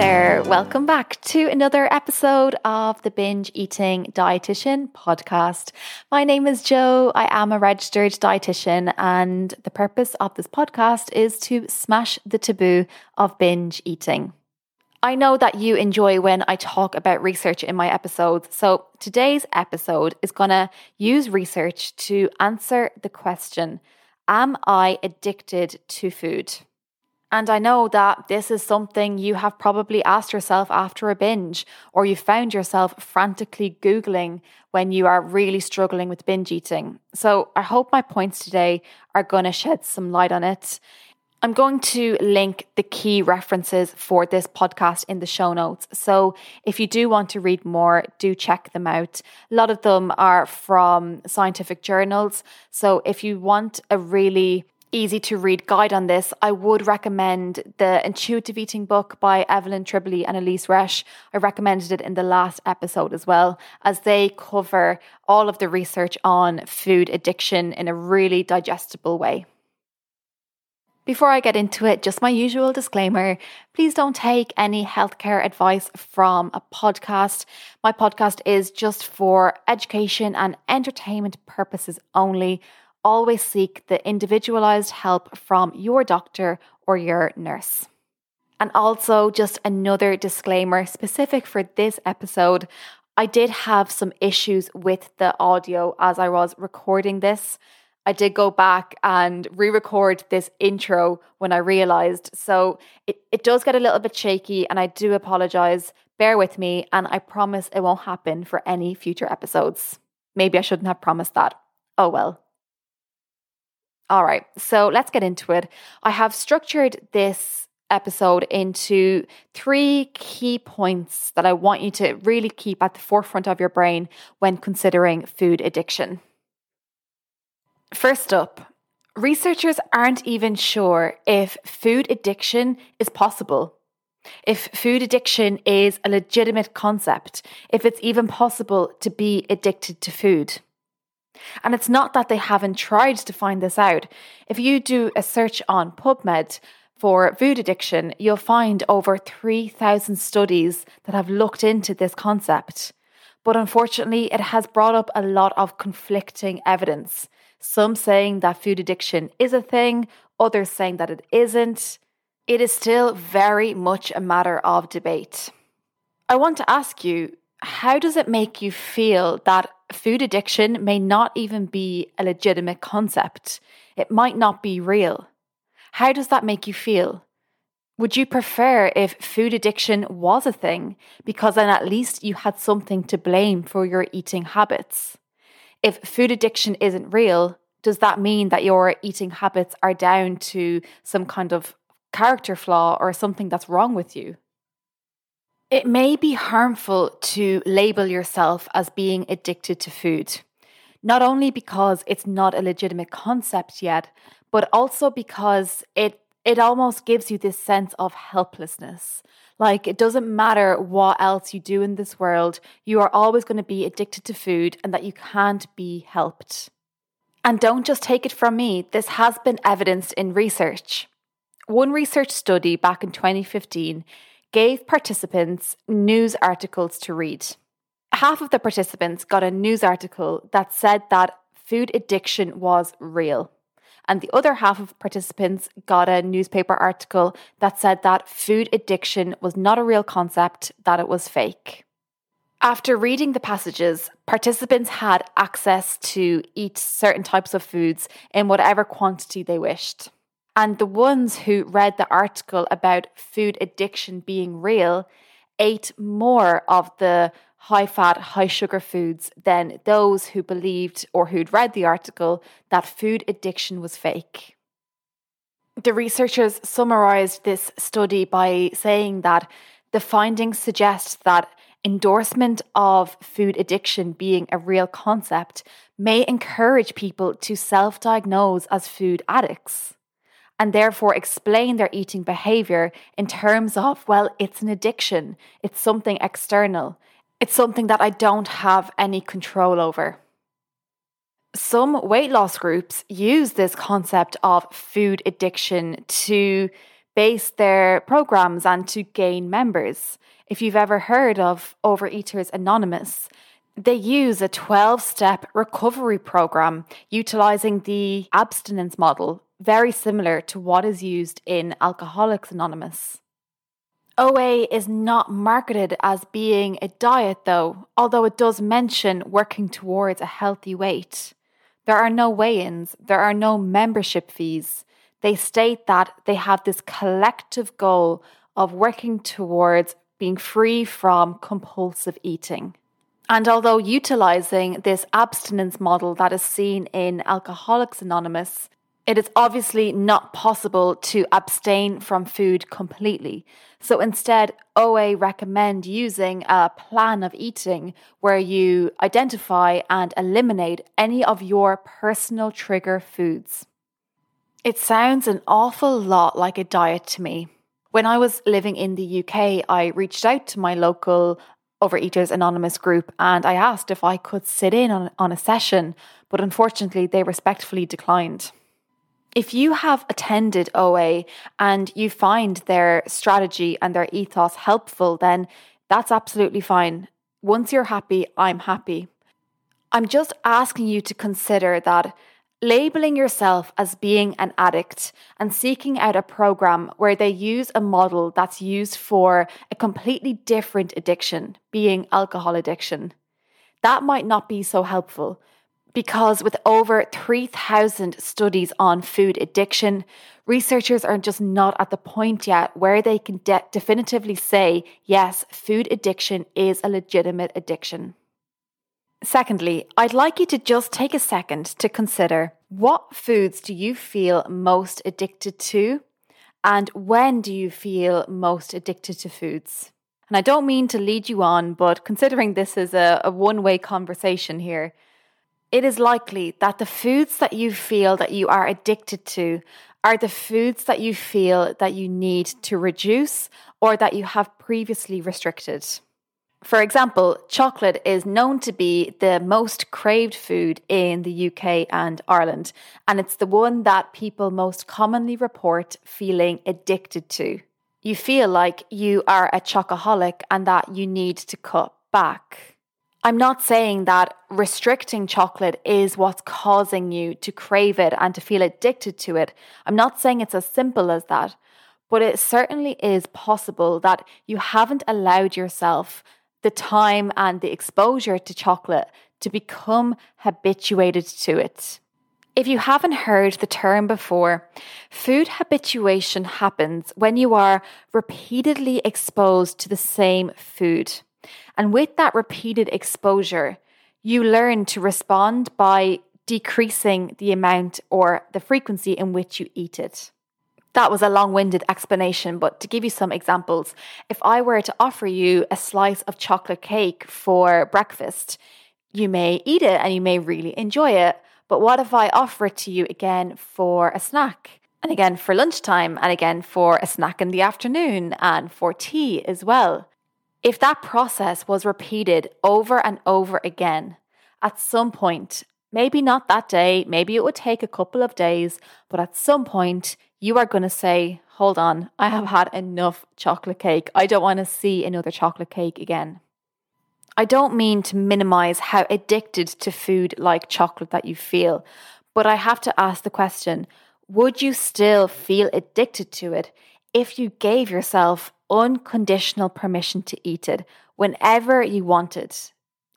there. Welcome back to another episode of the Binge Eating Dietitian podcast. My name is Jo. I am a registered dietitian, and the purpose of this podcast is to smash the taboo of binge eating. I know that you enjoy when I talk about research in my episodes, so today's episode is going to use research to answer the question Am I addicted to food? And I know that this is something you have probably asked yourself after a binge, or you found yourself frantically Googling when you are really struggling with binge eating. So I hope my points today are going to shed some light on it. I'm going to link the key references for this podcast in the show notes. So if you do want to read more, do check them out. A lot of them are from scientific journals. So if you want a really easy to read guide on this, I would recommend the Intuitive Eating book by Evelyn Tribole and Elyse Resch. I recommended it in the last episode as well, as they cover all of the research on food addiction in a really digestible way. Before I get into it, just my usual disclaimer please don't take any healthcare advice from a podcast. My podcast is just for education and entertainment purposes only always seek the individualized help from your doctor or your nurse. And also, just another disclaimer specific for this episode I did have some issues with the audio as I was recording this. I did go back and re record this intro when I realized. So it, it does get a little bit shaky, and I do apologize. Bear with me, and I promise it won't happen for any future episodes. Maybe I shouldn't have promised that. Oh well. All right, so let's get into it. I have structured this episode into three key points that I want you to really keep at the forefront of your brain when considering food addiction. First up, researchers aren't even sure if food addiction is possible. If food addiction is a legitimate concept, if it's even possible to be addicted to food. And it's not that they haven't tried to find this out. If you do a search on PubMed for food addiction, you'll find over 3,000 studies that have looked into this concept. But unfortunately, it has brought up a lot of conflicting evidence. Some saying that food addiction is a thing, others saying that it isn't. It is still very much a matter of debate. I want to ask you how does it make you feel that food addiction may not even be a legitimate concept? It might not be real. How does that make you feel? Would you prefer if food addiction was a thing because then at least you had something to blame for your eating habits? If food addiction isn't real, does that mean that your eating habits are down to some kind of character flaw or something that's wrong with you? It may be harmful to label yourself as being addicted to food, not only because it's not a legitimate concept yet, but also because it it almost gives you this sense of helplessness. Like it doesn't matter what else you do in this world, you are always going to be addicted to food and that you can't be helped. And don't just take it from me, this has been evidenced in research. One research study back in 2015 gave participants news articles to read. Half of the participants got a news article that said that food addiction was real. And the other half of participants got a newspaper article that said that food addiction was not a real concept, that it was fake. After reading the passages, participants had access to eat certain types of foods in whatever quantity they wished. And the ones who read the article about food addiction being real ate more of the high fat, high sugar foods than those who believed or who'd read the article that food addiction was fake. The researchers summarized this study by saying that the findings suggest that endorsement of food addiction being a real concept may encourage people to self diagnose as food addicts and therefore explain their eating behavior in terms of, well, it's an addiction, it's something external, it's something that I don't have any control over. Some weight loss groups use this concept of food addiction to base their programs and to gain members. If you've ever heard of Overeaters Anonymous, they use a 12 step recovery program utilizing the abstinence model, very similar to what is used in Alcoholics Anonymous. OA is not marketed as being a diet, though, although it does mention working towards a healthy weight. There are no weigh ins, there are no membership fees. They state that they have this collective goal of working towards being free from compulsive eating. And although utilizing this abstinence model that is seen in Alcoholics Anonymous, it is obviously not possible to abstain from food completely. So instead, OA recommend using a plan of eating where you identify and eliminate any of your personal trigger foods. It sounds an awful lot like a diet to me. When I was living in the UK, I reached out to my local Overeaters Anonymous group and I asked if I could sit in on, on a session, but unfortunately, they respectfully declined. If you have attended OA and you find their strategy and their ethos helpful, then that's absolutely fine. Once you're happy, I'm happy. I'm just asking you to consider that Labeling yourself as being an addict and seeking out a program where they use a model that's used for a completely different addiction, being alcohol addiction, that might not be so helpful because with over 3,000 studies on food addiction, researchers are just not at the point yet where they can de- definitively say, yes, food addiction is a legitimate addiction. Secondly, I'd like you to just take a second to consider what foods do you feel most addicted to and when do you feel most addicted to foods? And I don't mean to lead you on, but considering this is a, a one way conversation here, it is likely that the foods that you feel that you are addicted to are the foods that you feel that you need to reduce or that you have previously restricted. For example, chocolate is known to be the most craved food in the UK and Ireland, and it's the one that people most commonly report feeling addicted to. You feel like you are a chocoholic and that you need to cut back. I'm not saying that restricting chocolate is what's causing you to crave it and to feel addicted to it. I'm not saying it's as simple as that, but it certainly is possible that you haven't allowed yourself the time and the exposure to chocolate to become habituated to it. If you haven't heard the term before, food habituation happens when you are repeatedly exposed to the same food. And with that repeated exposure, you learn to respond by decreasing the amount or the frequency in which you eat it. That was a long winded explanation, but to give you some examples, if I were to offer you a slice of chocolate cake for breakfast, you may eat it and you may really enjoy it. But what if I offer it to you again for a snack? And again for lunchtime, and again for a snack in the afternoon, and for tea as well. If that process was repeated over and over again, at some point, maybe not that day, maybe it would take a couple of days, but at some point, you are going to say, Hold on, I have had enough chocolate cake. I don't want to see another chocolate cake again. I don't mean to minimize how addicted to food like chocolate that you feel, but I have to ask the question would you still feel addicted to it if you gave yourself unconditional permission to eat it whenever you wanted?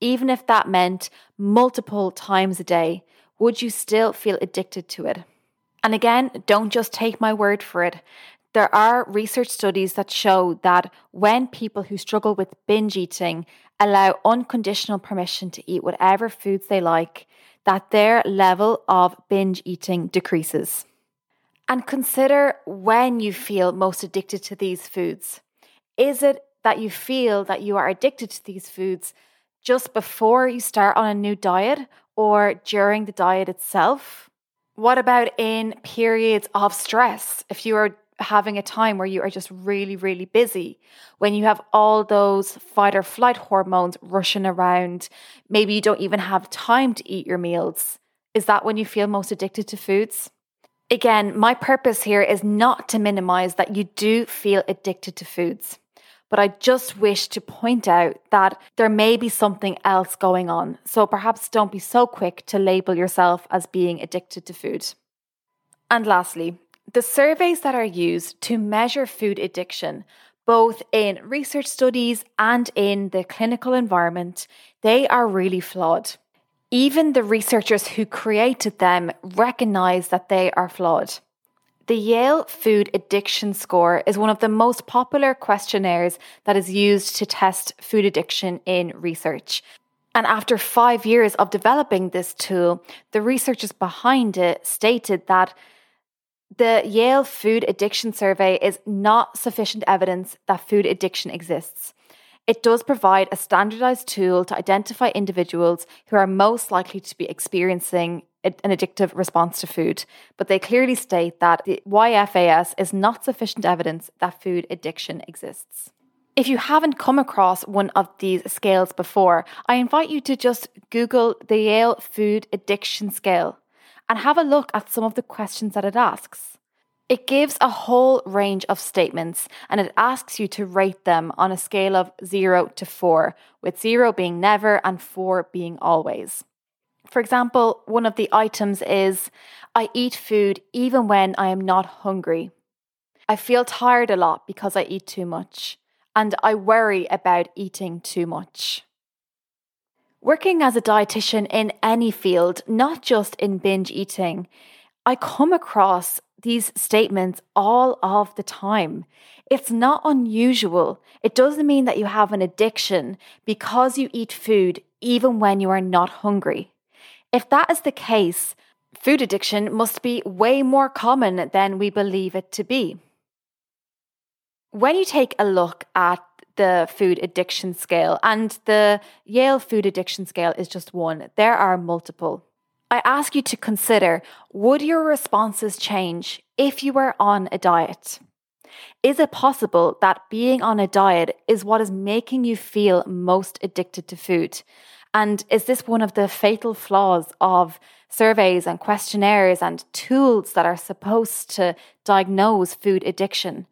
Even if that meant multiple times a day, would you still feel addicted to it? And again, don't just take my word for it. There are research studies that show that when people who struggle with binge eating allow unconditional permission to eat whatever foods they like, that their level of binge eating decreases. And consider when you feel most addicted to these foods. Is it that you feel that you are addicted to these foods just before you start on a new diet or during the diet itself? What about in periods of stress? If you are having a time where you are just really, really busy, when you have all those fight or flight hormones rushing around, maybe you don't even have time to eat your meals. Is that when you feel most addicted to foods? Again, my purpose here is not to minimize that you do feel addicted to foods, but I just wish to point out that there may be something else going on. So perhaps don't be so quick to label yourself as being addicted to food. And lastly, the surveys that are used to measure food addiction, both in research studies and in the clinical environment, they are really flawed. Even the researchers who created them recognize that they are flawed. The Yale Food Addiction Score is one of the most popular questionnaires that is used to test food addiction in research. And after five years of developing this tool, the researchers behind it stated that the Yale Food Addiction Survey is not sufficient evidence that food addiction exists. It does provide a standardized tool to identify individuals who are most likely to be experiencing an addictive response to food, but they clearly state that the YFAS is not sufficient evidence that food addiction exists. If you haven't come across one of these scales before, I invite you to just Google the Yale Food Addiction Scale and have a look at some of the questions that it asks. It gives a whole range of statements and it asks you to rate them on a scale of 0 to 4, with 0 being never and 4 being always. For example, one of the items is I eat food even when I am not hungry. I feel tired a lot because I eat too much, and I worry about eating too much. Working as a dietitian in any field, not just in binge eating, I come across these statements all of the time. It's not unusual. It doesn't mean that you have an addiction because you eat food even when you are not hungry. If that is the case, food addiction must be way more common than we believe it to be. When you take a look at the food addiction scale, and the Yale food addiction scale is just one, there are multiple. I ask you to consider would your responses change if you were on a diet? Is it possible that being on a diet is what is making you feel most addicted to food? And is this one of the fatal flaws of surveys and questionnaires and tools that are supposed to diagnose food addiction?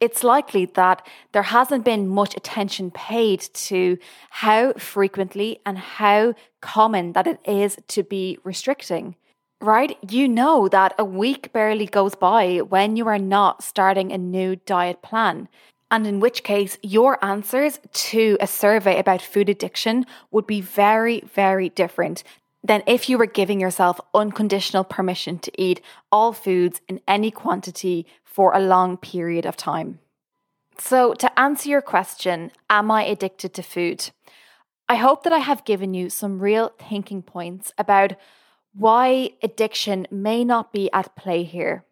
It's likely that there hasn't been much attention paid to how frequently and how common that it is to be restricting. Right? You know that a week barely goes by when you are not starting a new diet plan. And in which case, your answers to a survey about food addiction would be very, very different than if you were giving yourself unconditional permission to eat all foods in any quantity for a long period of time. So, to answer your question, am I addicted to food? I hope that I have given you some real thinking points about why addiction may not be at play here.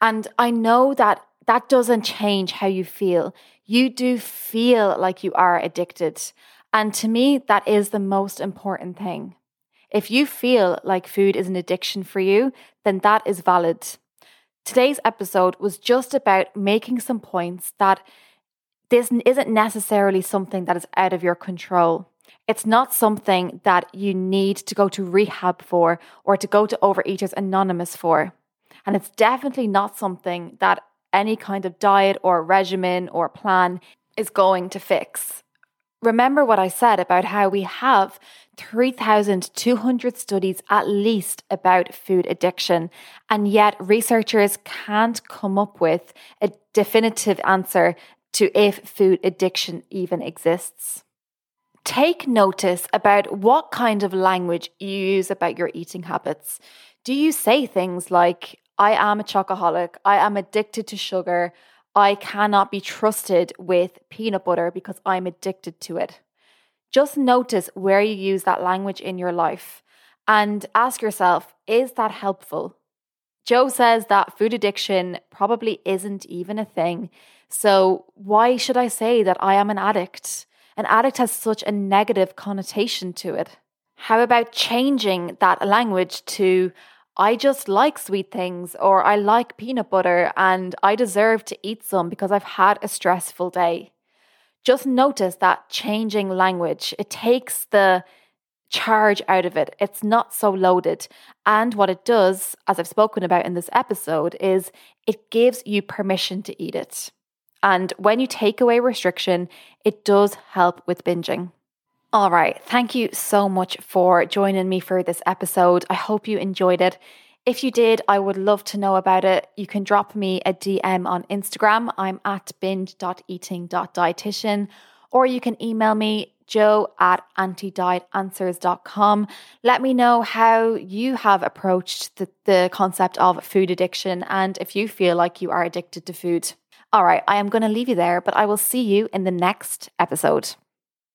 And I know that that doesn't change how you feel. You do feel like you are addicted. And to me, that is the most important thing. If you feel like food is an addiction for you, then that is valid. Today's episode was just about making some points that this isn't necessarily something that is out of your control. It's not something that you need to go to rehab for or to go to Overeaters Anonymous for. And it's definitely not something that any kind of diet or regimen or plan is going to fix. Remember what I said about how we have 3,200 studies at least about food addiction, and yet researchers can't come up with a definitive answer to if food addiction even exists. Take notice about what kind of language you use about your eating habits. Do you say things like, I am a chocoholic, I am addicted to sugar, I cannot be trusted with peanut butter because I'm addicted to it? Just notice where you use that language in your life and ask yourself, is that helpful? Jo says that food addiction probably isn't even a thing. So, why should I say that I am an addict? An addict has such a negative connotation to it. How about changing that language to I just like sweet things or I like peanut butter and I deserve to eat some because I've had a stressful day? Just notice that changing language, it takes the charge out of it. It's not so loaded. And what it does, as I've spoken about in this episode, is it gives you permission to eat it. And when you take away restriction, it does help with binging. All right. Thank you so much for joining me for this episode. I hope you enjoyed it. If you did, I would love to know about it. You can drop me a DM on Instagram. I'm at binge.eating.dietitian, or you can email me jo at antidietanswers.com. Let me know how you have approached the, the concept of food addiction and if you feel like you are addicted to food. All right, I am going to leave you there, but I will see you in the next episode.